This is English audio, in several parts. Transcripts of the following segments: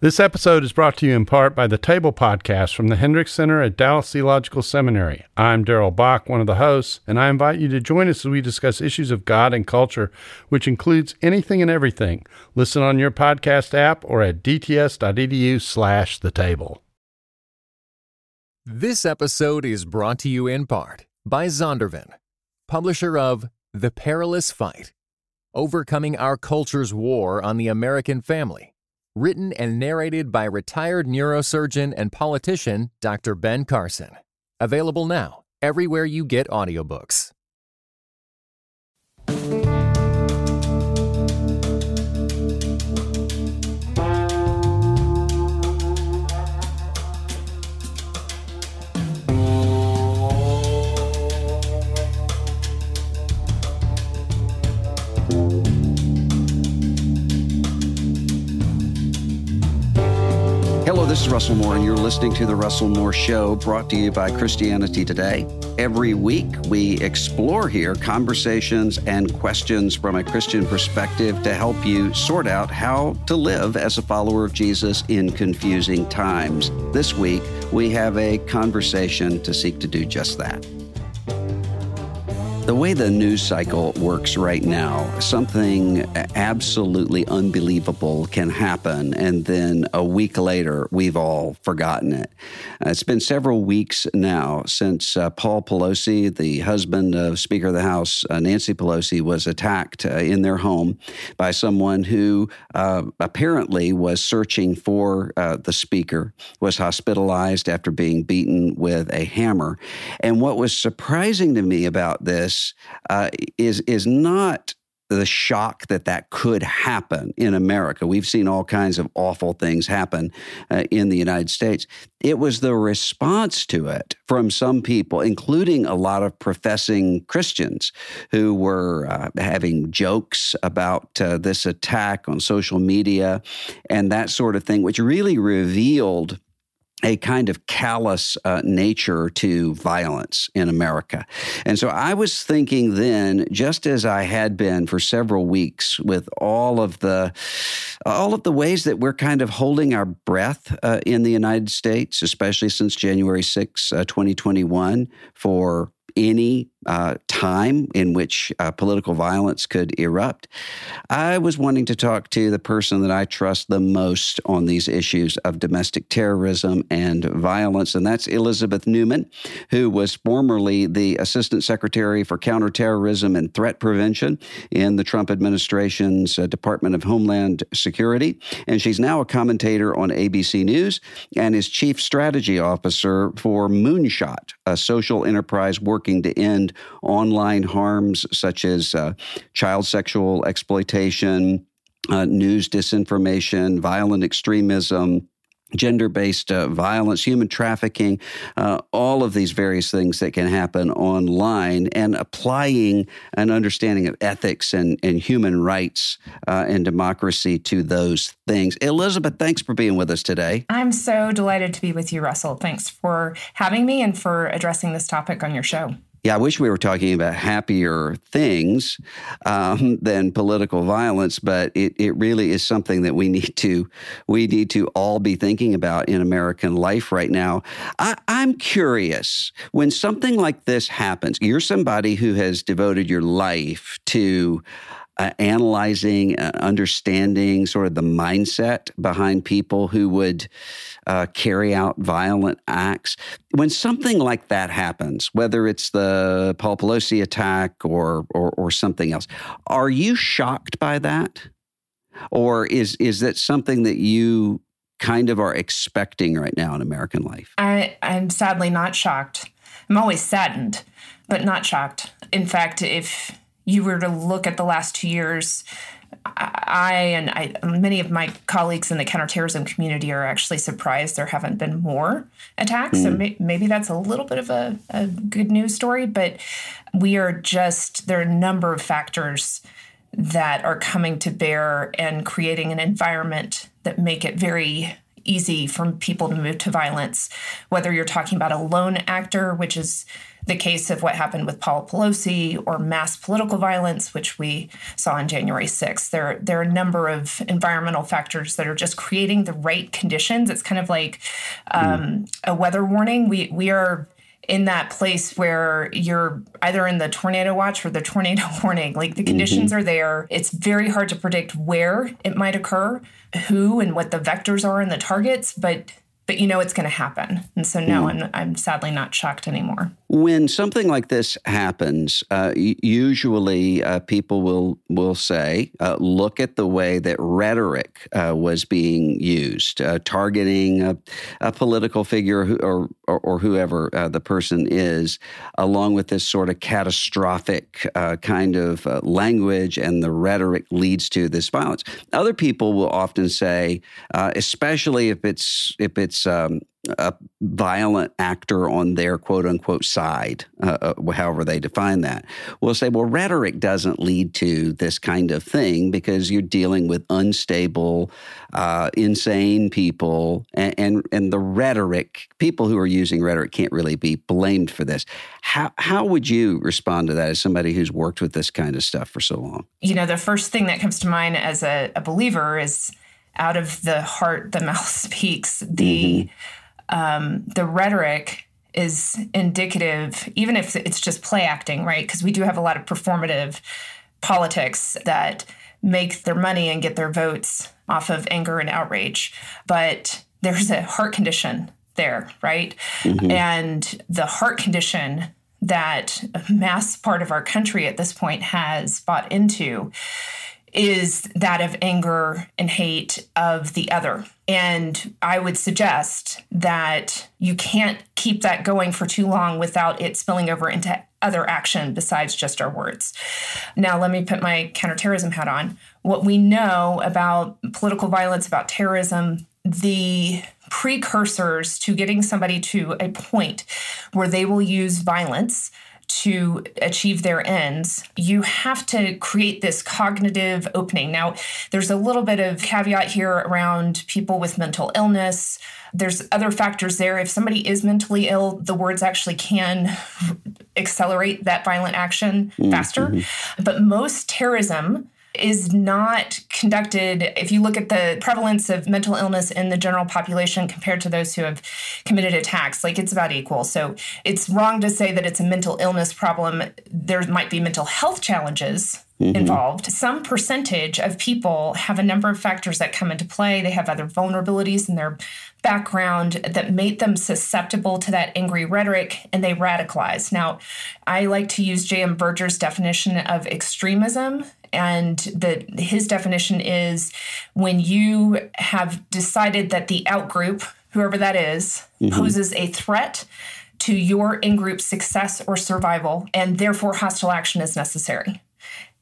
This episode is brought to you in part by the Table Podcast from the Hendricks Center at Dallas Theological Seminary. I'm Darrell Bock, one of the hosts, and I invite you to join us as we discuss issues of God and culture, which includes anything and everything. Listen on your podcast app or at dts.edu slash the table. This episode is brought to you in part by Zondervan, publisher of The Perilous Fight Overcoming Our Culture's War on the American Family written and narrated by retired neurosurgeon and politician Dr. Ben Carson. Available now everywhere you get audiobooks. This is Russell Moore, and you're listening to The Russell Moore Show, brought to you by Christianity Today. Every week, we explore here conversations and questions from a Christian perspective to help you sort out how to live as a follower of Jesus in confusing times. This week, we have a conversation to seek to do just that. The way the news cycle works right now, something absolutely unbelievable can happen, and then a week later, we've all forgotten it. Uh, it's been several weeks now since uh, Paul Pelosi, the husband of Speaker of the House uh, Nancy Pelosi, was attacked uh, in their home by someone who uh, apparently was searching for the Speaker, was hospitalized after being beaten with a hammer. And what was surprising to me about this uh, is is not the shock that that could happen in America. We've seen all kinds of awful things happen uh, in the United States. It was the response to it from some people, including a lot of professing Christians who were uh, having jokes about uh, this attack on social media and that sort of thing, which really revealed a kind of callous uh, nature to violence in America. And so I was thinking then, just as I had been for several weeks with all of the all of the ways that we're kind of holding our breath uh, in the United States, especially since January 6, uh, 2021, for any uh, time in which uh, political violence could erupt. I was wanting to talk to the person that I trust the most on these issues of domestic terrorism and violence, and that's Elizabeth Neumann, who was formerly the Assistant Secretary for Counterterrorism and Threat Prevention in the Trump administration's uh, Department of Homeland Security. And she's now a commentator on ABC News and is Chief Strategy Officer for Moonshot, a social enterprise working to end online harms such as uh, child sexual exploitation, uh, news disinformation, violent extremism gender based uh, violence, human trafficking, uh, all of these various things that can happen online, and applying an understanding of ethics and, and human rights uh, and democracy to those things. Elizabeth, thanks for being with us today. I'm so delighted to be with you, Russell. Thanks for having me and for addressing this topic on your show. Yeah, I wish we were talking about happier things um, than political violence, but it, it really is something that we need to we need to all be thinking about in American life right now. I, I'm curious when something like this happens. You're somebody who has devoted your life to uh, analyzing, uh, understanding sort of the mindset behind people who would uh, carry out violent acts. When something like that happens, whether it's the Paul Pelosi attack or, or, or something else, are you shocked by that? Or is, is that something that you kind of are expecting right now in American life? I, I'm sadly not shocked. I'm always saddened, but not shocked. In fact, if you were to look at the last two years, I and I, many of my colleagues in the counterterrorism community are actually surprised there haven't been more attacks. Mm. So may, maybe that's a little bit of a, a good news story, but we are just, there are a number of factors that are coming to bear and creating an environment that make it very easy for people to move to violence, whether you're talking about a lone actor, which is the case of what happened with Paul Pelosi, or mass political violence, which we saw on January 6th. There, there are a number of environmental factors that are just creating the right conditions. It's kind of like um, mm. a weather warning. We we are in that place where you're either in the tornado watch or the tornado warning. Like the conditions mm-hmm. are there. It's very hard to predict where it might occur, who and what the vectors are and the targets, but but you know it's going to happen. And so no, mm. I'm I'm sadly not shocked anymore. When something like this happens, uh, usually uh, people will will say, uh, "Look at the way that rhetoric uh, was being used, uh, targeting a, a, political figure who, or, or, or whoever uh, the person is, along with this sort of catastrophic kind of language, and the rhetoric leads to this violence." Other people will often say, especially if it's if it's um, a violent actor on their quote unquote side, uh, uh, however they define that, will say, well, rhetoric doesn't lead to this kind of thing because you're dealing with unstable, uh, insane people, and, and, and the rhetoric, people who are using rhetoric can't really be blamed for this. How how would you respond to that as somebody who's worked with this kind of stuff for so long? You know, the first thing that comes to mind as a, a believer is out of the heart the mouth speaks. The mm-hmm um, the rhetoric is indicative, even if it's just play acting, right? Because we do have a lot of performative politics that make their money and get their votes off of anger and outrage. But there's a heart condition there, right? Mm-hmm. And the heart condition that a mass part of our country at this point has bought into is that of anger and hate of the other. And I would suggest that you can't keep that going for too long without it spilling over into other action besides just our words. Now, let me put my counterterrorism hat on. What we know about political violence, about terrorism, the precursors to getting somebody to a point where they will use violence to achieve their ends, you have to create this cognitive opening. Now, there's a little bit of caveat here around people with mental illness. There's other factors there. If somebody is mentally ill, the words actually can accelerate that violent action mm, faster. Mm-hmm. But most terrorism is not conducted. If you look at the prevalence of mental illness in the general population compared to those who have committed attacks, like it's about equal. So it's wrong to say that it's a mental illness problem. There might be mental health challenges Mm-hmm. involved. Some percentage of people have a number of factors that come into play. They have other vulnerabilities in their background that make them susceptible to that angry rhetoric and they radicalize. Now, I like to use J.M. Berger's definition of extremism and the his definition is when you have decided that the outgroup whoever that is, mm-hmm. poses a threat to your in-group success or survival and therefore hostile action is necessary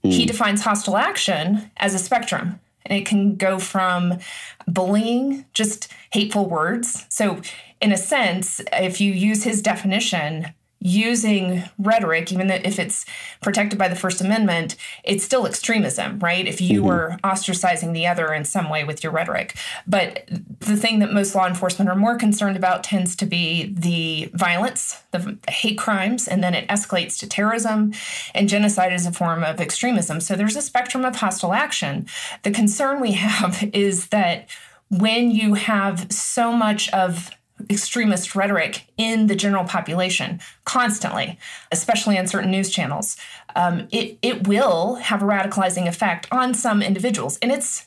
mm. he defines hostile action as a spectrum and it can go from bullying just hateful words so in a sense if you use his definition using rhetoric, even if it's protected by the First Amendment, it's still extremism, right? If you mm-hmm. were ostracizing the other in some way with your rhetoric. But the thing that most law enforcement are more concerned about tends to be the violence, the hate crimes, and then it escalates to terrorism and genocide is a form of extremism. So there's a spectrum of hostile action. The concern we have is that when you have so much of extremist rhetoric in the general population constantly, especially on certain news channels, um, it, it will have a radicalizing effect on some individuals. And it's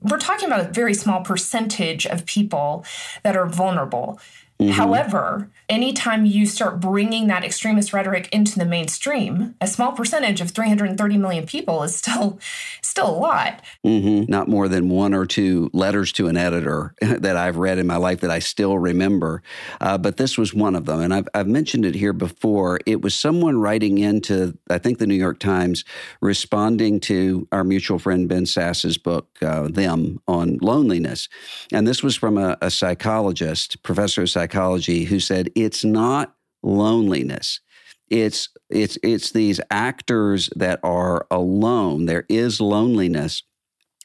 we're talking about a very small percentage of people that are vulnerable. Mm-hmm. However, anytime you start bringing that extremist rhetoric into the mainstream, a small percentage of 330 million people is still still a lot. Mm-hmm. Not more than one or two letters to an editor that I've read in my life that I still remember. Uh, but this was one of them, and I've, I've mentioned it here before. It was someone writing into, I think, the New York Times, responding to our mutual friend Ben Sasse's book, uh, "Them," on loneliness, and this was from a, a psychologist, professor of psychology psychology who said it's not loneliness. It's it's it's these actors that are alone. There is loneliness,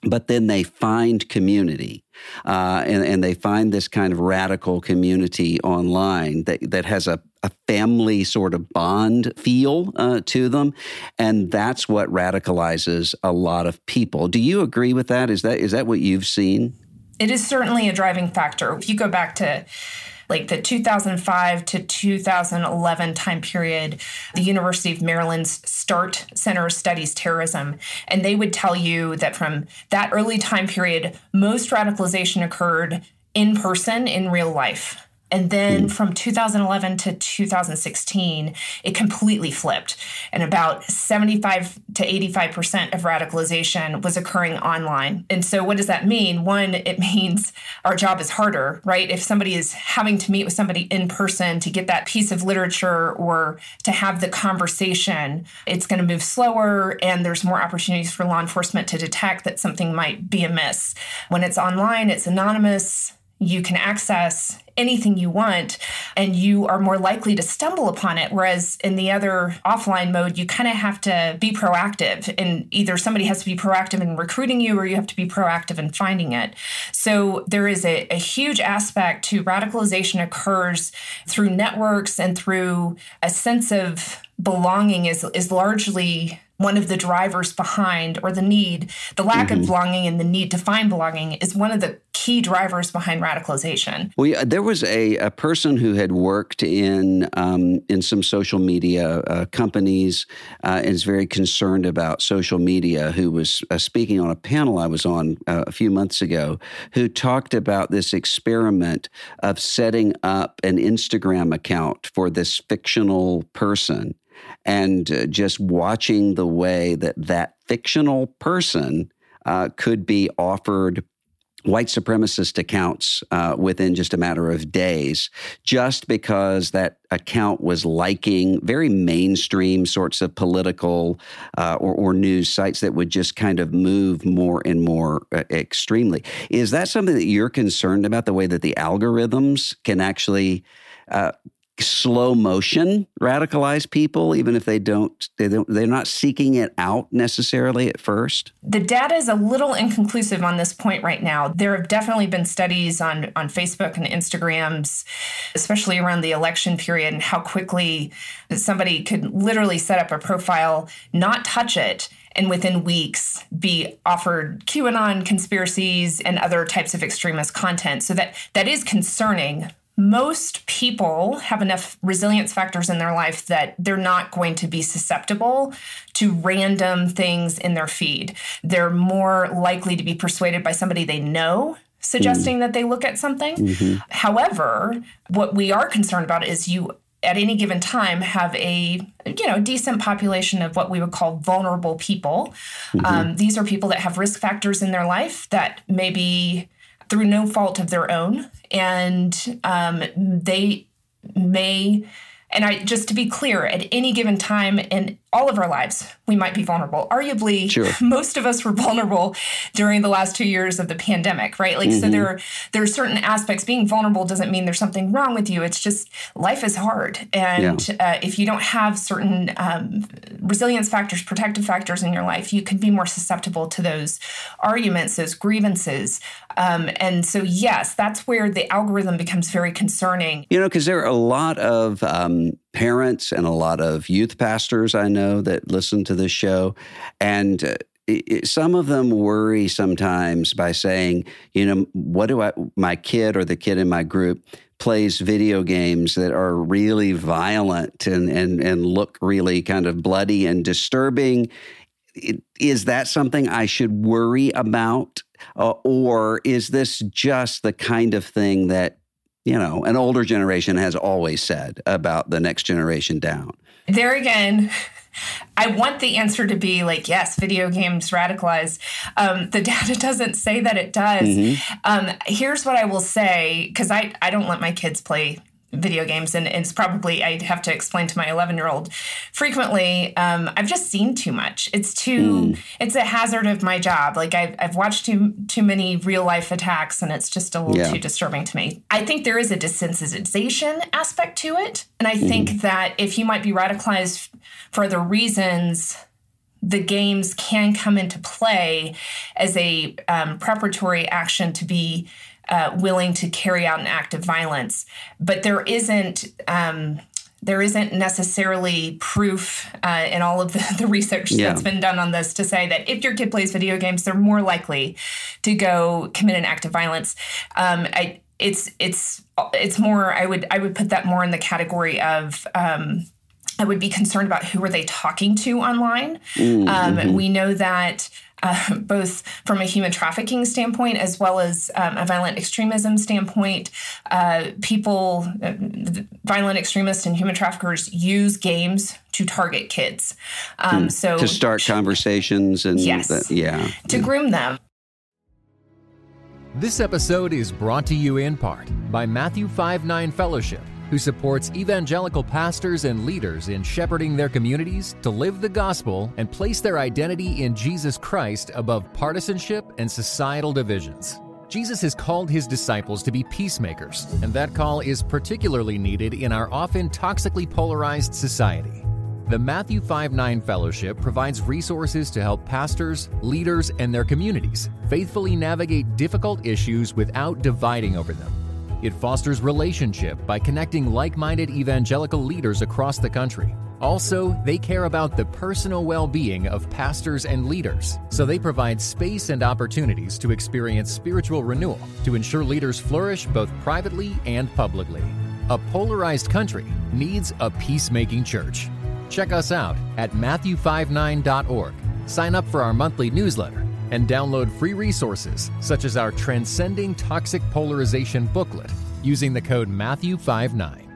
but then they find community uh, and, and, they find this kind of radical community online that, that has a, a family sort of bond feel uh, to them and that's what radicalizes a lot of people do you agree with that is that is that what you've seen it is certainly a driving factor if you go back to like the 2005 to 2011 time period, the University of Maryland's START Center studies terrorism. And they would tell you that from that early time period, most radicalization occurred in person in real life. And then from 2011 to 2016, it completely flipped. And about 75 to 85% of radicalization was occurring online. And so, what does that mean? One, it means our job is harder, right? If somebody is having to meet with somebody in person to get that piece of literature or to have the conversation, it's going to move slower and there's more opportunities for law enforcement to detect that something might be amiss. When it's online, it's anonymous you can access anything you want and you are more likely to stumble upon it. Whereas in the other offline mode you kind of have to be proactive and either somebody has to be proactive in recruiting you or you have to be proactive in finding it. So there is a, a huge aspect to radicalization occurs through networks and through a sense of belonging is is largely one of the drivers behind or the need the lack mm-hmm. of belonging and the need to find belonging is one of the key drivers behind radicalization well yeah, there was a, a person who had worked in um, in some social media uh, companies uh, and is very concerned about social media who was uh, speaking on a panel i was on uh, a few months ago who talked about this experiment of setting up an instagram account for this fictional person and uh, just watching the way that that fictional person uh, could be offered white supremacist accounts uh, within just a matter of days, just because that account was liking very mainstream sorts of political uh, or, or, news sites that would just kind of move more and more uh, extremely. Is that something that you're concerned about? The way that the algorithms can actually uh, slow motion radicalize people even if they don't they don't they're not seeking it out necessarily at first? The data is a little inconclusive on this point right now. There have definitely been studies on on facebook and instagrams especially around the election period and how quickly somebody could literally set up a profile not touch it and within weeks be offered QAnon conspiracies and other types of extremist content. So that that is concerning most people have enough resilience factors in their life that they're not going to be susceptible to random things in their feed. They're more likely to be persuaded by somebody they know suggesting mm. that they look at something. Mm-hmm. However, what we are concerned about is you at any given time have a you know decent population of what we would call vulnerable people. Mm-hmm. Um, these are people that have risk factors in their life that maybe through no fault of their own. And um, they may, and I just to be clear, at any given time in all of our lives, we might be vulnerable. Arguably, sure. most of us were vulnerable during the last two years of the pandemic, right? Like, mm-hmm. so there, there are certain aspects. Being vulnerable doesn't mean there's something wrong with you. It's just life is hard, and yeah. uh, if you don't have certain um, resilience factors, protective factors in your life, you can be more susceptible to those arguments, those grievances. Um, and so, yes, that's where the algorithm becomes very concerning. You know, because there are a lot of um, parents and a lot of youth pastors I know that listen to this show. And uh, it, some of them worry sometimes by saying, you know, what do I, my kid or the kid in my group plays video games that are really violent and, and, and look really kind of bloody and disturbing. Is that something I should worry about? Uh, or is this just the kind of thing that you know, an older generation has always said about the next generation down. There again, I want the answer to be like, yes, video games radicalize. Um, the data doesn't say that it does. Mm-hmm. Um, here's what I will say because I, I don't let my kids play video games and, it's probably i have to explain to my 11 year old frequently um, i've just seen too much it's too mm. it's a hazard of my job like I've, I've watched too too many real life attacks and it's just a little yeah. too disturbing to me i think there is a desensitization aspect to it and i mm. think that if you might be radicalized for other reasons the games can come into play as a um, preparatory action to be uh, willing to carry out an act of violence. But there isn't. Um, there isn't necessarily proof uh, in all of the, the research yeah. that's been done on this to say that if your kid plays video games, they're more likely to go commit an act of violence. Um, I, it's it's it's more. I would I would put that more in the category of. Um, I would be concerned about who are they talking to online. Mm, um, mm-hmm. Um, we know that uh, both from a human trafficking standpoint as well as um, a violent extremism standpoint, uh, people, uh, violent extremists and human traffickers use games to target kids. Um, mm, so to start conversations and yes, the, yeah, to groom them. This episode is brought to you in part by Matthew 5 9 Fellowship who supports evangelical pastors and leaders in shepherding their communities to live the gospel and place their identity in Jesus Christ above partisanship and societal divisions. Jesus has called his disciples to be peacemakers, and that call is particularly needed in our often toxically polarized society. The Matthew 5 9 Fellowship provides resources to help pastors, leaders, and their communities faithfully navigate difficult issues without dividing over them. It fosters relationship by connecting like minded evangelical leaders across the country. Also, they care about the personal well being of pastors and leaders, so they provide space and opportunities to experience spiritual renewal to ensure leaders flourish both privately and publicly. A polarized country needs a peacemaking church. Check us out at Matthew59.org. Sign up for our monthly newsletter and download free resources such as our Transcending Toxic Polarization booklet using the code Matthew59.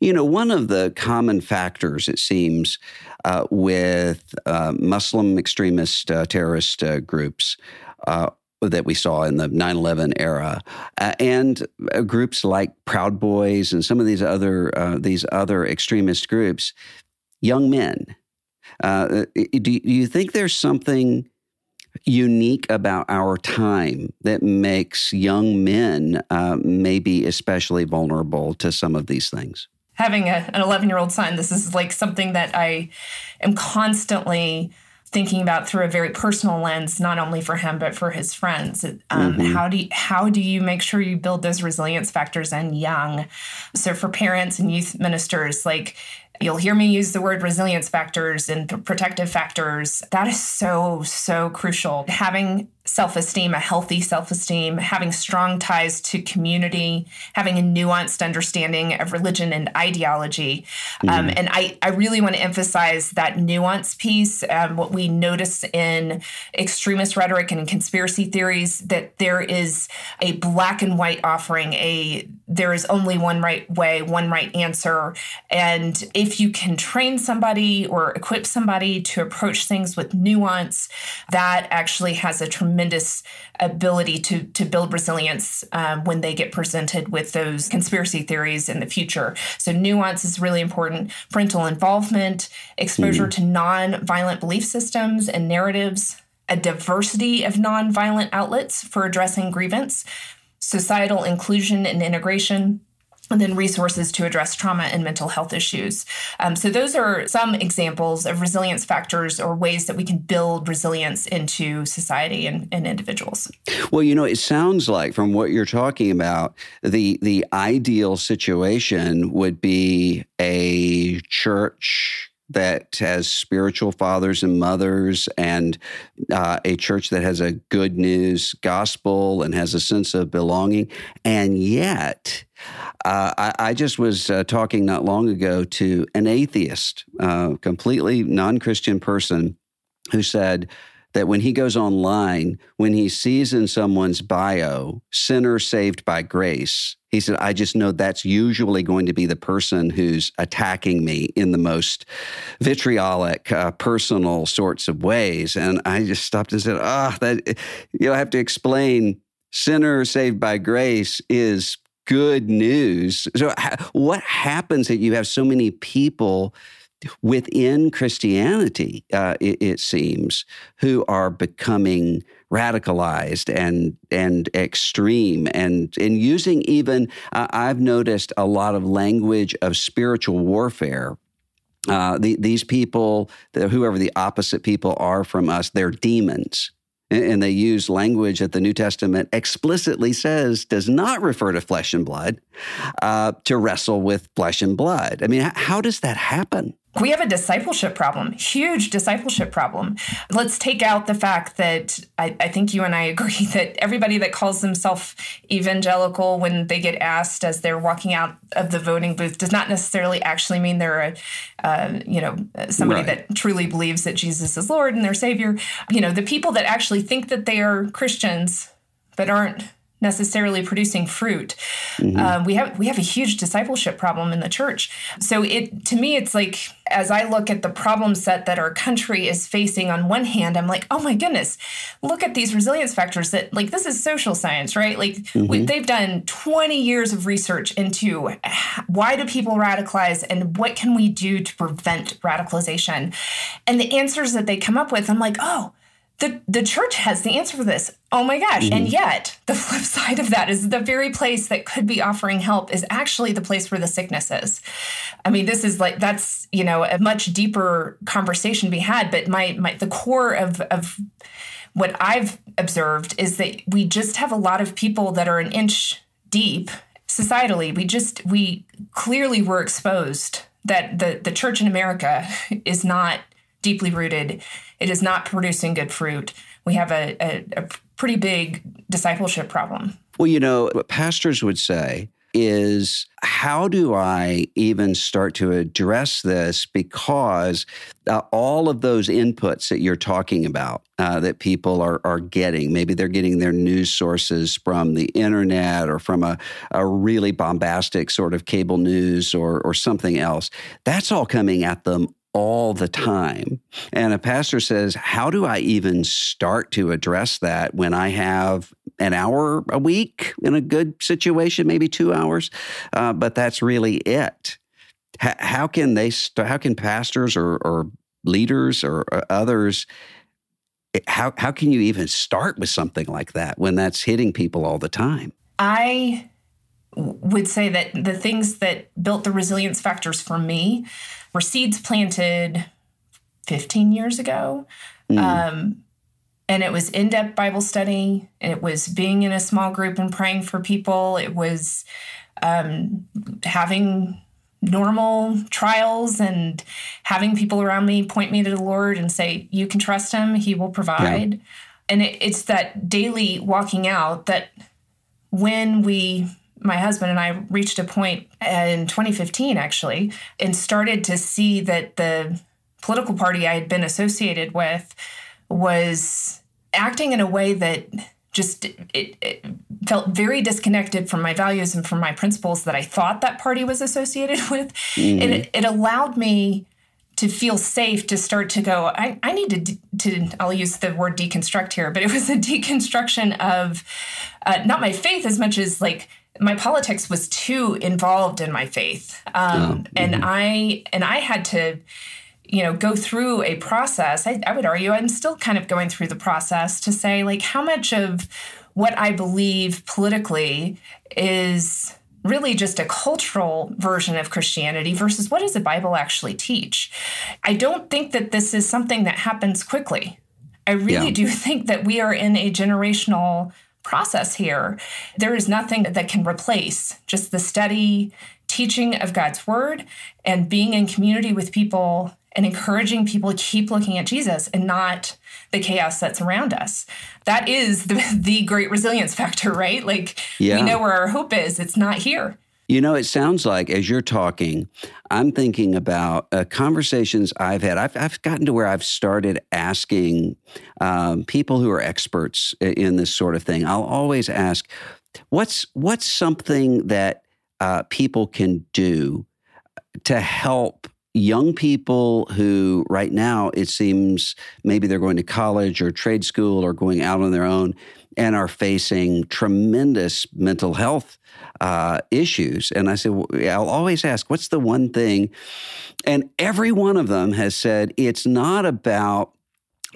You know, one of the common factors, it seems, uh, with uh, Muslim extremist uh, terrorist uh, groups uh, that we saw in the 9 11 era, uh, and groups like Proud Boys and some of these other, these other extremist groups, young men uh, do, you think there's something unique about our time that makes young men uh, maybe especially vulnerable to some of these things? Having a, an 11 year old son, this is like something that I am constantly thinking about through a very personal lens, not only for him but for his friends. Um, mm-hmm. How do you, how do you make sure you build those resilience factors in young? So for parents and youth ministers, like You'll hear me use the word resilience factors and protective factors. That is so, so crucial. Having self esteem, a healthy self esteem, having strong ties to community, having a nuanced understanding of religion and ideology. Um, mm-hmm. Um, and I, I really want to emphasize that nuance piece. Um, what we notice in extremist rhetoric and conspiracy theories that there is a black and white offering, a there is only one right way, one right answer. And if you can train somebody or equip somebody to approach things with nuance, that actually has a tremendous ability to to build resilience um, when they get presented with those conspiracy theories in the future. So nuance is really important. Parental involvement, exposure mm. to non-violent belief systems and narratives, a diversity of non-violent outlets for addressing grievance, societal inclusion and integration and then resources to address trauma and mental health issues. Um, so, those are some examples of resilience factors or ways that we can build resilience into society and, and individuals. Well, you know, it sounds like from what you're talking about, the the ideal situation would be a church that has spiritual fathers and mothers and uh, a church that has a good news gospel and has a sense of belonging. And yet, uh, I, I, just was uh, talking not long ago to an atheist, uh, completely non Christian person who said, that when he goes online, when he sees in someone's bio, sinner saved by grace, he said, I just know that's usually going to be the person who's attacking me in the most vitriolic, uh, personal sorts of ways. And I just stopped and said, ah, oh, that, you know, I have to explain sinner saved by grace is good news. So, what happens that you have so many people within Christianity, uh, it, it, seems, who are becoming radicalized and and extreme. And and using even uh, I've noticed a lot of language of spiritual warfare. Uh, the, these people, the, whoever the opposite people are from us, they're demons. And, and they use language that the New Testament explicitly says does not refer to flesh and blood, uh, to wrestle with flesh and blood. I mean, how does that happen? we have a discipleship problem, huge discipleship problem. Let's take out the fact that I, I, think you and I agree that everybody that calls themselves evangelical when they get asked as they're walking out of the voting booth does not necessarily actually mean they're a, uh, you know, somebody right. that truly believes that Jesus is Lord and their Savior. You know, the people that actually think that they are Christians but aren't necessarily producing fruit. Mm-hmm. Um, we have we have a huge discipleship problem in the church. So it to me, it's like as I look at the problem set that our country is facing. On one hand, I'm like, oh my goodness, look at these resilience factors. That like this is social science, right? Like mm-hmm. we, they've done 20 years of research into why do people radicalize and what can we do to prevent radicalization, and the answers that they come up with, I'm like, oh the, the church has the answer for this. Oh my gosh. Mm-hmm. And yet, the flip side of that is the very place that could be offering help is actually the place where the sickness is. I mean, this is like, that's, you know, a much deeper conversation to be had. But my, my, the core of, of, what I've observed is that we just have a lot of people that are an inch deep societally. We just, we clearly were exposed that the, the church in America is not deeply rooted it is not producing good fruit. We have a, a, a pretty big discipleship problem. Well, you know, what pastors would say is how do I even start to address this? Because uh, all of those inputs that you're talking about uh, that people are, are getting, maybe they're getting their news sources from the internet or from a, a really bombastic sort of cable news or, or something else, that's all coming at them all the time. And a pastor says, How do I even start to address that when I have an hour a week in a good situation, maybe two hours? Uh, but that's really it. H- how can they, st- how can pastors or, or leaders or, or others? Eh, how, how can you even start with something like that when that's hitting people all the time? I would say that the things that built the resilience factors for me were seeds planted 15 years ago. Mm. Um, and it was in depth Bible study, and it was being in a small group and praying for people. It was um, having normal trials and having people around me point me to the Lord and say, You can trust Him, He will provide. Yeah. And it, it's that daily walking out that when we my husband and I reached a point in 2015 actually and started to see that the political party I had been associated with was acting in a way that just it, it, felt very disconnected from my values and from my principles that I thought that party was associated with. Mm-hmm. And it, it, allowed me to feel safe to start to go, I, I need to, to, I'll use the word deconstruct here, but it was a deconstruction of uh, not my faith as much as like my politics was too involved in my faith um, oh, mm-hmm. and i and i had to you know go through a process I, I would argue i'm still kind of going through the process to say like how much of what i believe politically is really just a cultural version of Christianity versus what does the Bible actually teach? I don't think that this is something that happens quickly. I really yeah. do think that we are in a generational process here. There is nothing that can replace just the steady teaching of God's word and being in community with people and encouraging people to keep looking at Jesus and not the chaos that's around us. That is the, the great resilience factor, right? Like yeah. we know where our hope is, it's not here. You know, it sounds like as you're talking, I'm thinking about uh, conversations I've had. I've, I've gotten to where I've started asking um, people who are experts in this sort of thing. I'll always ask, "What's what's something that uh, people can do to help?" young people who right now it seems maybe they're going to college or trade school or going out on their own and are facing tremendous mental health uh, issues. And I said, well, I'll always ask, what's the one thing? And every one of them has said, it's not about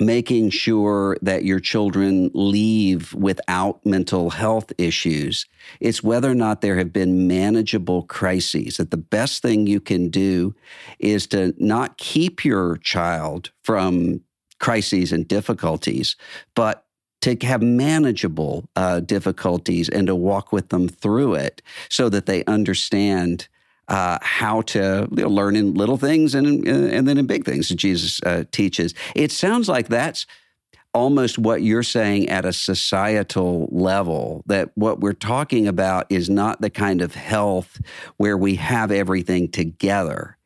making sure that your children leave without mental health issues. It's whether or not there have been manageable crises. That the best thing you can do is to not keep your child from crises and difficulties, but to have manageable uh, difficulties and to walk with them through it so that they understand uh, how to you know, learn in little things and and then in big things that Jesus uh, teaches. It sounds like that's almost what you're saying at a societal level that what we're talking about is not the kind of health where we have everything together,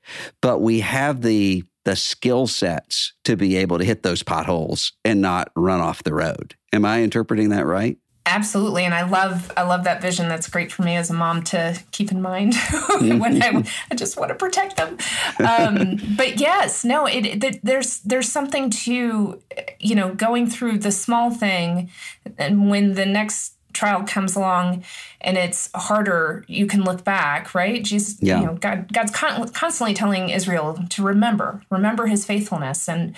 but we have the the skill sets to be able to hit those potholes and not run off the road. Am I interpreting that right? Absolutely, and I love I love that vision. That's great for me as a mom to keep in mind when I, I just want to protect them. Um, but yes, no, it, it, there's there's something to you know going through the small thing, and when the next trial comes along and it's harder, you can look back, right? Jesus, yeah. you know, God, God's con- constantly telling Israel to remember, remember His faithfulness, and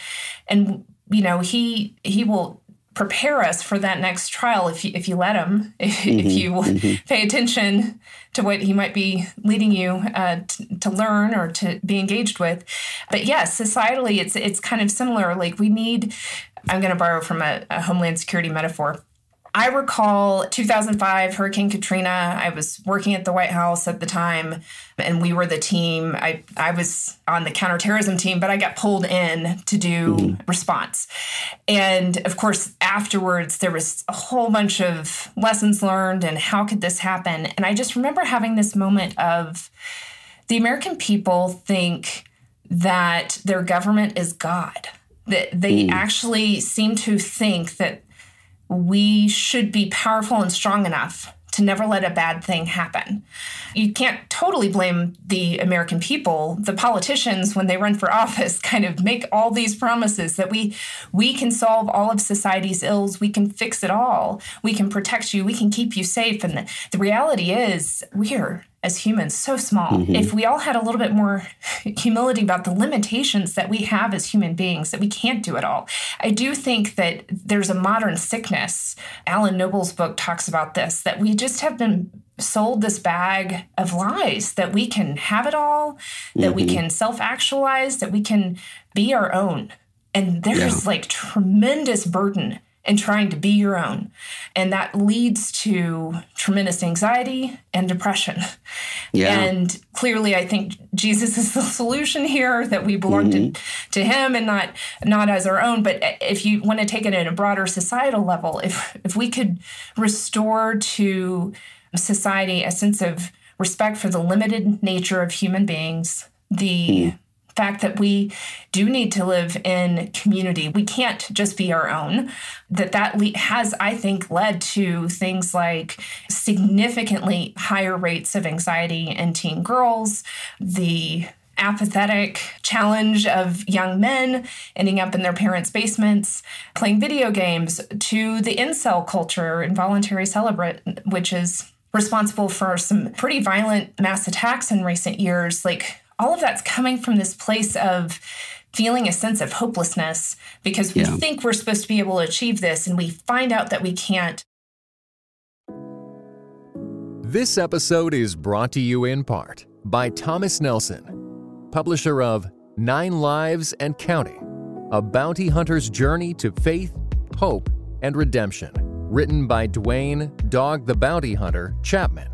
and you know He He will prepare us for that next trial if you, if you let him, if, mm-hmm, if you mm-hmm. pay attention to what he might be leading you uh, t- to learn or to be engaged with. But yes, societally, it's it's kind of similar. Like we need. I'm going to borrow from a, a homeland security metaphor I recall 2005 Hurricane Katrina. I was working at the White House at the time, and we were the team. I I was on the counterterrorism team, but I got pulled in to do mm-hmm. response. And of course, afterwards there was a whole bunch of lessons learned and how could this happen? And I just remember having this moment of the American people think that their government is God. That they mm. actually seem to think that we should be powerful and strong enough to never let a bad thing happen. You can't totally blame the American people. The politicians when they run for office kind of make all these promises that we we can solve all of society's ills, we can fix it all. We can protect you, we can keep you safe and the, the reality is we're as humans so small. Mm-hmm. If we all had a little bit more humility about the limitations that we have as human beings, that we can't do it all. I do think that there's a modern sickness. Alan Noble's book talks about this that we just have been sold this bag of lies that we can have it all, that mm-hmm. we can self actualize, that we can be our own. And there's yeah. like tremendous burden and trying to be your own. And that leads to tremendous anxiety and depression. Yeah. And clearly I think Jesus is the solution here that we belong mm-hmm. to, to him and not not as our own. But if you want to take it at a broader societal level, if if we could restore to society a sense of respect for the limited nature of human beings, the mm fact that we do need to live in community. We can't just be our own. That that le- has, I think, led to things like significantly higher rates of anxiety in teen girls, the apathetic challenge of young men ending up in their parents' basements playing video games to the incel culture, involuntary celibate, which is responsible for some pretty violent mass attacks in recent years. Like all of that's coming from this place of feeling a sense of hopelessness because we yeah. think we're supposed to be able to achieve this and we find out that we can't. This episode is brought to you in part by Thomas Nelson, publisher of Nine Lives and Counting A Bounty Hunter's Journey to Faith, Hope, and Redemption, written by Duane Dog the Bounty Hunter Chapman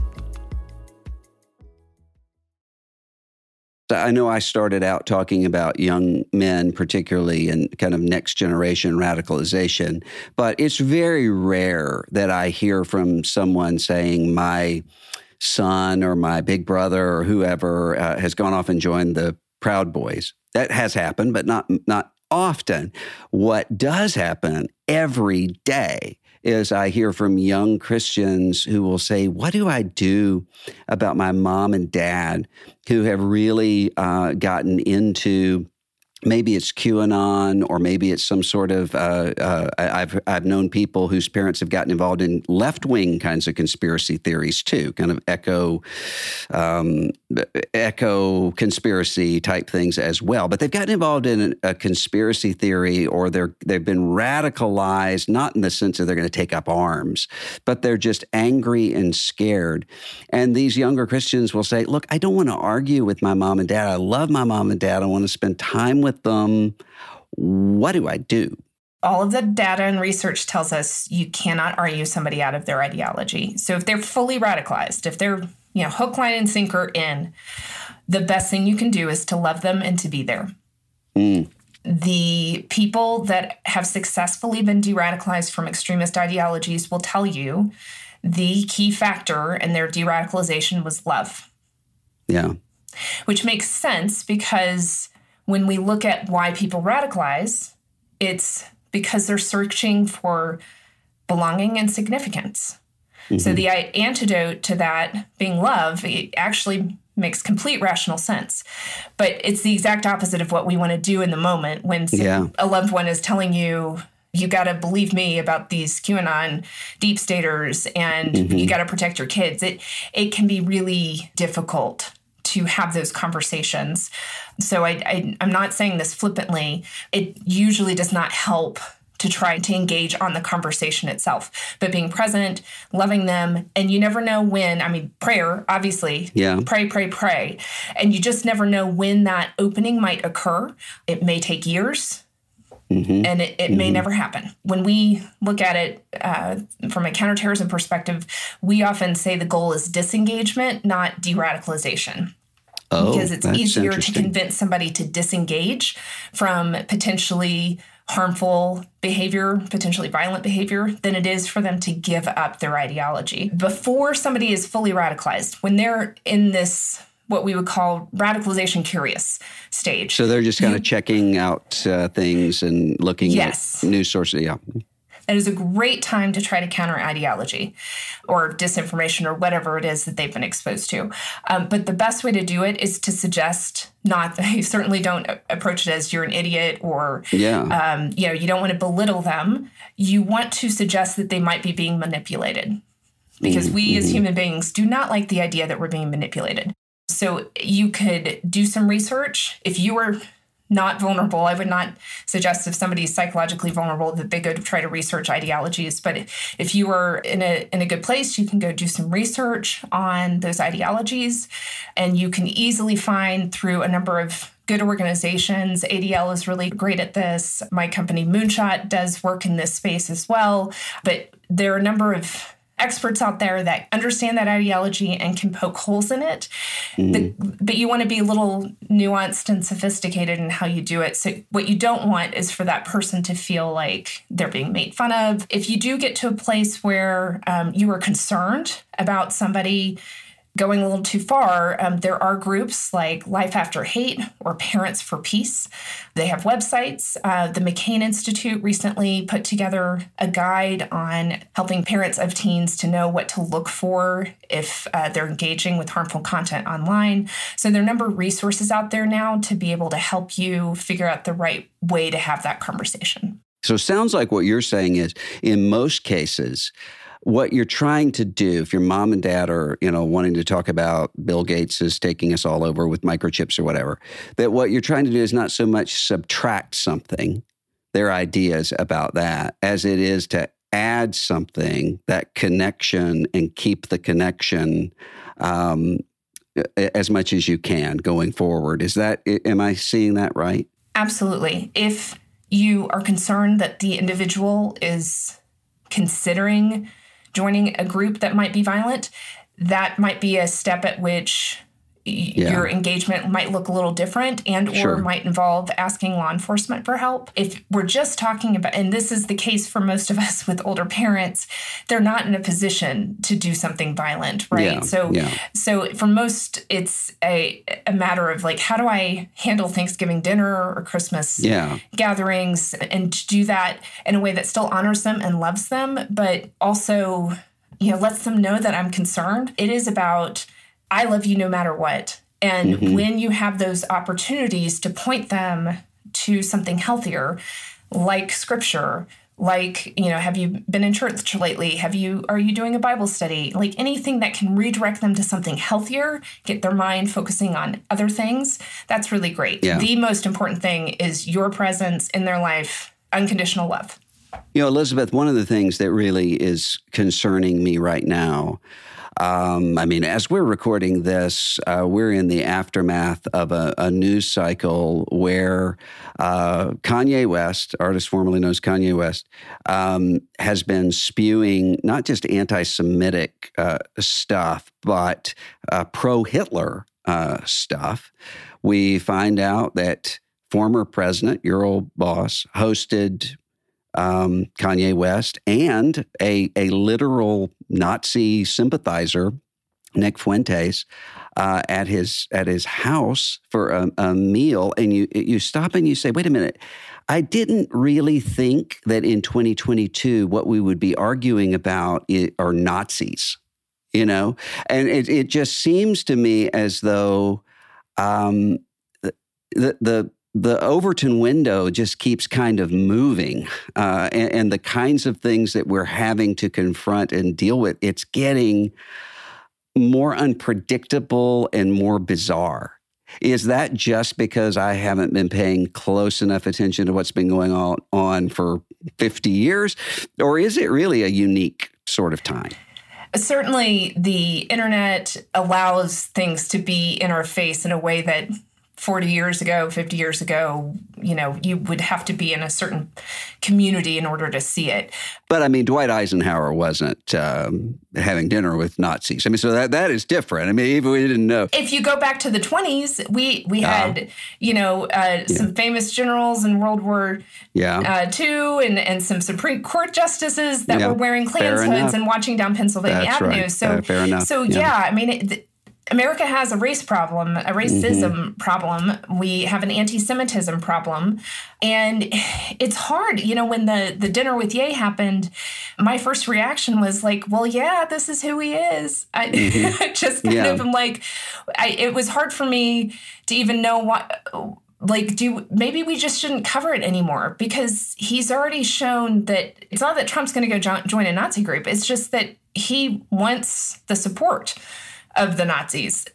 I know I started out talking about young men, particularly and kind of next generation radicalization, but it's very rare that I hear from someone saying, My son or my big brother or whoever uh, has gone off and joined the Proud Boys. That has happened, but not, not often. What does happen every day is I hear from young Christians who will say, What do I do about my mom and dad who have really uh, gotten into maybe it's QAnon or maybe it's some sort of. Uh, uh, I've I've known people whose parents have gotten involved in left wing kinds of conspiracy theories too, kind of echo um, echo conspiracy type things as well. But they've gotten involved in a conspiracy theory or they're they've been radicalized, not in the sense that they're going to take up arms, but they're just angry and scared. And these younger Christians will say, "Look, I don't want to argue with my mom and dad. I love my mom and dad. I want to spend time with." With them. What do I do? all of the data and research tells us you cannot argue somebody out of their ideology. So if they're fully radicalized, if they're, you know, hook, line, and sinker in, the best thing you can do is to love them and to be there. Mm. The people that have successfully been de radicalized from extremist ideologies will tell you the key factor in their de radicalization was love. Yeah. Which makes sense because when we look at why people radicalize, it's because they're searching for belonging and significance. Mm-hmm. So the antidote to that being love, it actually makes complete rational sense. But it's the exact opposite of what we want to do in the moment when yeah. a loved one is telling you you got to believe me about these QAnon deep staters and mm-hmm. you got to protect your kids. It it can be really difficult to have those conversations. So I, I, I'm not saying this flippantly. It usually does not help to try to engage on the conversation itself, but being present, loving them, and you never know when. I mean, prayer, obviously. Yeah. Pray, pray, pray. And you just never know when that opening might occur. It may take years. Mm-hmm. And it, it mm-hmm. may never happen. When we look at it uh, from a counterterrorism perspective, we often say the goal is disengagement, not de radicalization. Oh, because it's easier to convince somebody to disengage from potentially harmful behavior, potentially violent behavior, than it is for them to give up their ideology. Before somebody is fully radicalized, when they're in this what we would call radicalization curious stage. So they're just kind you, of checking out uh, things and looking yes. at news sources. Yeah. It is a great time to try to counter ideology or disinformation or whatever it is that they've been exposed to. Um, but the best way to do it is to suggest not, that you certainly don't approach it as you're an idiot or, yeah. um, you know, you don't want to belittle them. You want to suggest that they might be being manipulated because mm-hmm. we as mm-hmm. human beings do not like the idea that we're being manipulated. So you could do some research. If you were not vulnerable. I would not suggest if somebody is psychologically vulnerable that they go to try to research ideologies. But if you are in a in a good place, you can go do some research on those ideologies, and you can easily find through a number of good organizations. ADL is really great at this. My company Moonshot does work in this space as well. But there are a number of experts out there that understand that ideology and can poke holes in it. Mm. But, but you want to be a little nuanced and sophisticated in how you do it. So, what you don't want is for that person to feel like they're being made fun of. If you do get to a place where um, you are concerned about somebody going a little too far, um, there are groups like Life After Hate or Parents for Peace. They have websites. Uh, the McCain Institute recently put together a guide on helping parents of teens to know what to look for if uh, they're engaging with harmful content online. So there are a number of resources out there now to be able to help you figure out the right way to have that conversation. So sounds like what you're saying is in most cases, what you're trying to do, if your mom and dad are, you know, wanting to talk about Bill Gates is taking us all over with microchips or whatever, that what you're trying to do is not so much subtract something, their ideas about that, as it is to add something, that connection, and keep the connection um, as much as you can going forward. Is that, am I seeing that right? Absolutely. If you are concerned that the individual is considering joining a group that might be violent, that might be a step at which yeah. your engagement might look a little different and or sure. might involve asking law enforcement for help if we're just talking about and this is the case for most of us with older parents they're not in a position to do something violent right yeah. so yeah. so for most it's a a matter of like how do i handle thanksgiving dinner or christmas gatherings and do that in a way that still honors them and loves them but also you know lets them know that i'm concerned it is about I love you no matter what. And mm-hmm. when you have those opportunities to point them to something healthier, like scripture, like you know have you been in church lately have you are you doing a bible study like anything that can redirect them to something healthier get their mind focusing on other things that's really great yeah. the most important thing is your presence in their life unconditional love you know elizabeth one of the things that really is concerning me right now um, I mean, as we're recording this, uh, we're in the aftermath of a, a news cycle where uh, Kanye West, artist formerly known as Kanye West, um, has been spewing not just anti Semitic uh, stuff, but uh, pro Hitler uh, stuff. We find out that former president, your old boss, hosted um, Kanye West and a, a literal Nazi sympathizer, Nick Fuentes, uh, at his at his house for a, a, meal, and you you stop and you say, "Wait a minute." I didn't really think that in 2022 what we would be arguing about are Nazis, you know, and it, it just seems to me as though um, the the the Overton window just keeps kind of moving, uh, and, and, the kinds of things that we're having to confront and deal with, it's getting more unpredictable and more bizarre. Is that just because I haven't been paying close enough attention to what's been going on, on for 50 years? Or is it really a unique sort of time? Certainly, the internet allows things to be in our face in a way that 40 years ago, 50 years ago, you know, you would have to be in a certain community in order to see it. But I mean, Dwight Eisenhower wasn't um, having dinner with Nazis. I mean, so that that is different. I mean, even we didn't know. If you go back to the 20s, we we had, uh, you know, uh, yeah. some famous generals in World War yeah. uh, II and, and some Supreme Court justices that yeah. were wearing Klans hoods and watching down Pennsylvania That's Avenue. Right. So, fair enough. So, yeah, yeah I mean, it, America has a race problem, a racism mm-hmm. problem. We have an anti-Semitism problem, and it's hard. You know, when the the dinner with Ye happened, my first reaction was like, "Well, yeah, this is who he is." I mm-hmm. just kind yeah. of am like, I, it was hard for me to even know what like do maybe we just shouldn't cover it anymore because he's already shown that it's not that Trump's going to go jo- join a Nazi group it's just that he wants the support of the Nazis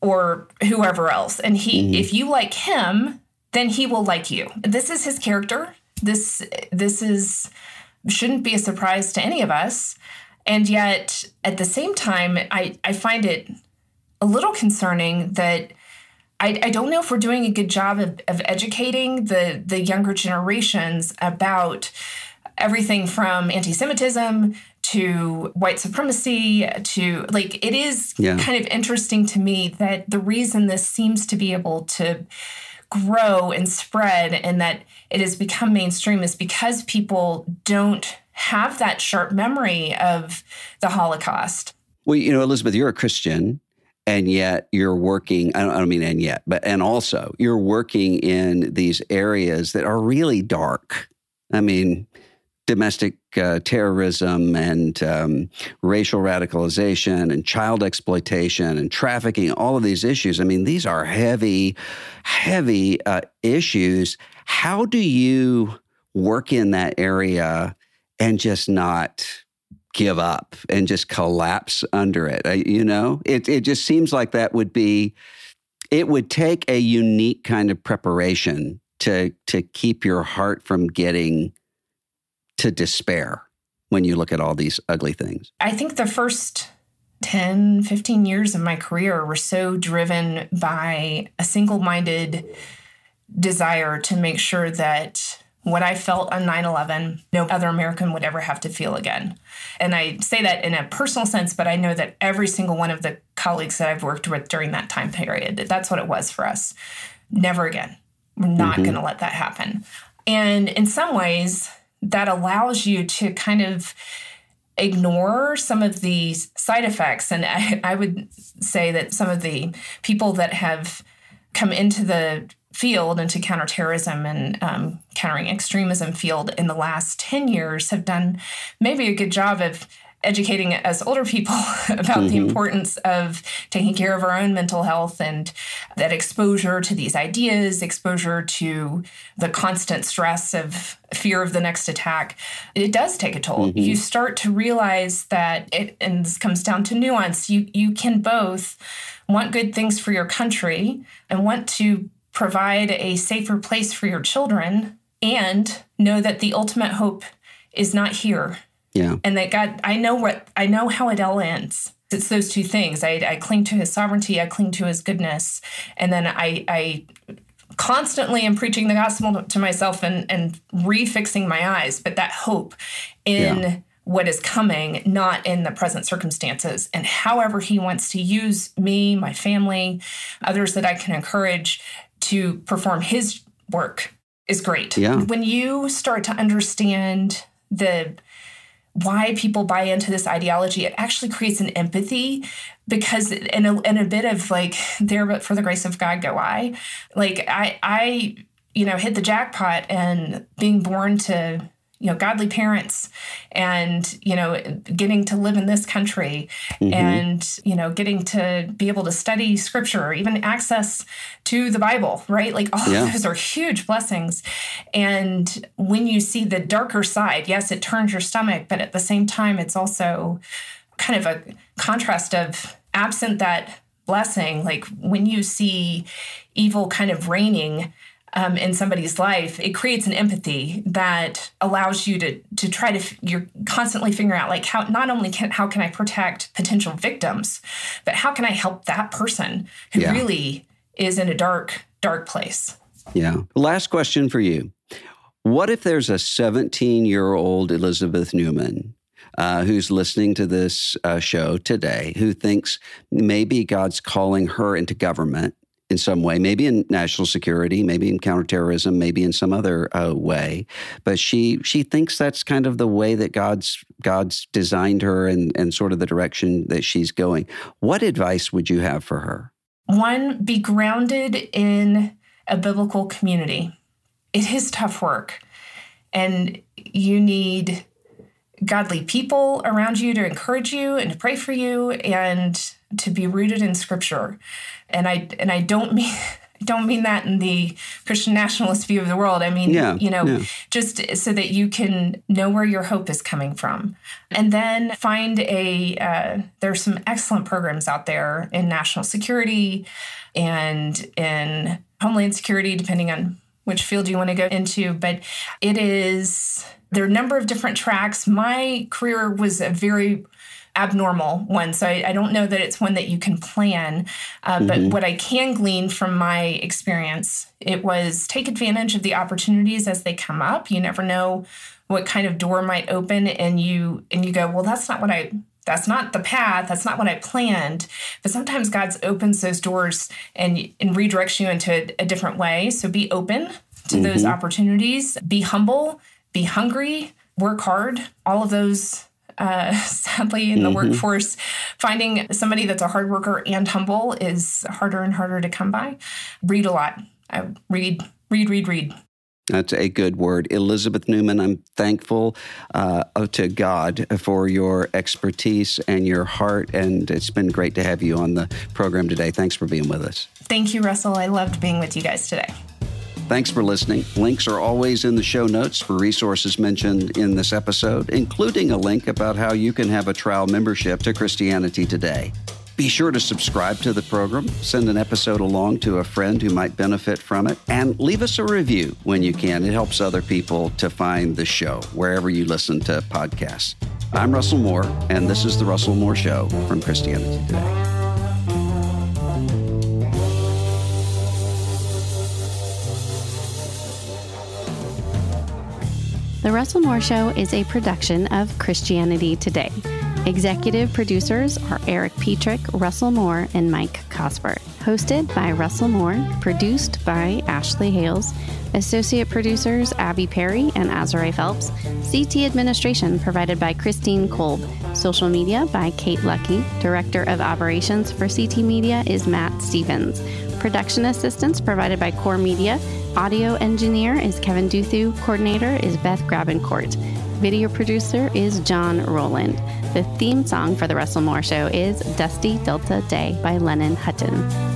or whoever else. And he mm-hmm. if you like him, then he will like you. This is his character. This this is shouldn't be a surprise to any of us. And yet at the same time, I, I find it a little concerning that I, I don't know if we're doing a good job of, of educating the the younger generations about everything from anti-Semitism to white supremacy to like it is yeah. kind of interesting to me that the reason this seems to be able to grow and spread and that it has become mainstream is because people don't have that sharp memory of the Holocaust. Well, you know, Elizabeth, you're a Christian and yet you're working I don't, I don't, mean and yet but and also you're working in these areas that are really dark i mean domestic uh, terrorism and um, racial radicalization and child exploitation and trafficking, all of these issues. I mean, these are heavy, heavy uh, issues. How do you work in that area and just not give up and just collapse under it? you know, it, it just seems like that would be, it would take a unique kind of preparation to to keep your heart from getting to despair when you look at all these ugly things? I think the first 10, 15 years of my career were so driven by a single minded desire to make sure that what I felt on 9 11, no other American would ever have to feel again. And I say that in a personal sense, but I know that every single one of the colleagues that I've worked with during that time period, that's what it was for us. Never again. We're not mm-hmm. going to let that happen. And in some ways, that allows you to kind of ignore some of these side effects. And I, I would say that some of the people that have come into the field into counterterrorism and um, countering extremism field in the last 10 years have done maybe a good job of educating us older people about mm-hmm. the importance of taking care of our own mental health and that exposure to these ideas, exposure to the constant stress of fear of the next attack, it does take a toll. Mm-hmm. You start to realize that it, and this comes down to nuance, you, you can both want good things for your country and want to provide a safer place for your children and know that the ultimate hope is not here. Yeah. And that God, I know what I know how it all ends. It's those two things. I, I cling to his sovereignty, I cling to his goodness. And then I I constantly am preaching the gospel to myself and and refixing my eyes, but that hope in yeah what is coming, not in the present circumstances. And however he wants to use me, my family, others that I can encourage to perform his work is great. Yeah. When you start to understand the why people buy into this ideology, it actually creates an empathy because in a, in a bit of like there but for the grace of God go I. Like I I you know hit the jackpot and being born to you know godly parents and you know getting to live in this country mm-hmm. and you know getting to be able to study scripture or even access to the bible right like all yeah. of those are huge blessings and when you see the darker side yes it turns your stomach but at the same time it's also kind of a contrast of absent that blessing like when you see evil kind of reigning um, in somebody's life, it creates an empathy that allows you to to try to you're constantly figuring out like how not only can how can I protect potential victims, but how can I help that person who yeah. really is in a dark dark place. Yeah. Last question for you. What if there's a 17 year old Elizabeth Neumann? uh, who's listening to this uh, show today who thinks maybe God's calling her into government in some way, maybe in national security, maybe in counterterrorism, maybe in some other uh, way. But she she thinks that's kind of the way that God's God's designed her and and sort of the direction that she's going. What advice would you have for her? One, be grounded in a biblical community. It is tough work, and you need godly people around you to encourage you and to pray for you and to be rooted in scripture. And I and I don't mean I don't mean that in the Christian nationalist view of the world. I mean, yeah, you know, yeah. just so that you can know where your hope is coming from. And then find a, uh, there's some excellent programs out there in national security and in homeland security, depending on which field you want to go into. But it is, there are a number of different tracks. My career was a very abnormal one. So I, I, don't know that it's one that you can plan. Uh, mm-hmm. But what I can glean from my experience, it was take advantage of the opportunities as they come up. You never know what kind of door might open, and you and you go, well, that's not what I. That's not the path. That's not what I planned. But sometimes God opens those doors and, and redirects you into a, a different way. So be open to mm-hmm. those opportunities. Be humble. Be hungry. Work hard. All of those uh, sadly, in the mm-hmm. workforce, finding somebody that's a hard worker and humble is harder and harder to come by. Read a lot. I read, read, read, read. That's a good word. Elizabeth Neumann, I'm thankful uh, to God for your expertise and your heart. And it's been great to have you on the program today. Thanks for being with us. Thank you, Russell. I loved being with you guys today. Thanks for listening. Links are always in the show notes for resources mentioned in this episode, including a link about how you can have a trial membership to Christianity Today. Be sure to subscribe to the program, send an episode along to a friend who might benefit from it, and leave us a review when you can. It helps other people to find the show wherever you listen to podcasts. I'm Russell Moore, and this is The Russell Moore Show from Christianity Today. The Russell Moore Show is a production of Christianity Today. Executive producers are Eric Petrick, Russell Moore, and Mike Cosper. Hosted by Russell Moore, produced by Ashley Hales, associate producers Abby Perry and Azurae Phelps, CT administration provided by Christine Kolb, social media by Kate Lucky, director of operations for CT Media is Matt Stevens, production assistance provided by Core Media, audio engineer is Kevin Duthu, coordinator is Beth Grabencourt. Video producer is John Rowland. The theme song for The Russell Moore Show is Dusty Delta Day by Lennon Hutton.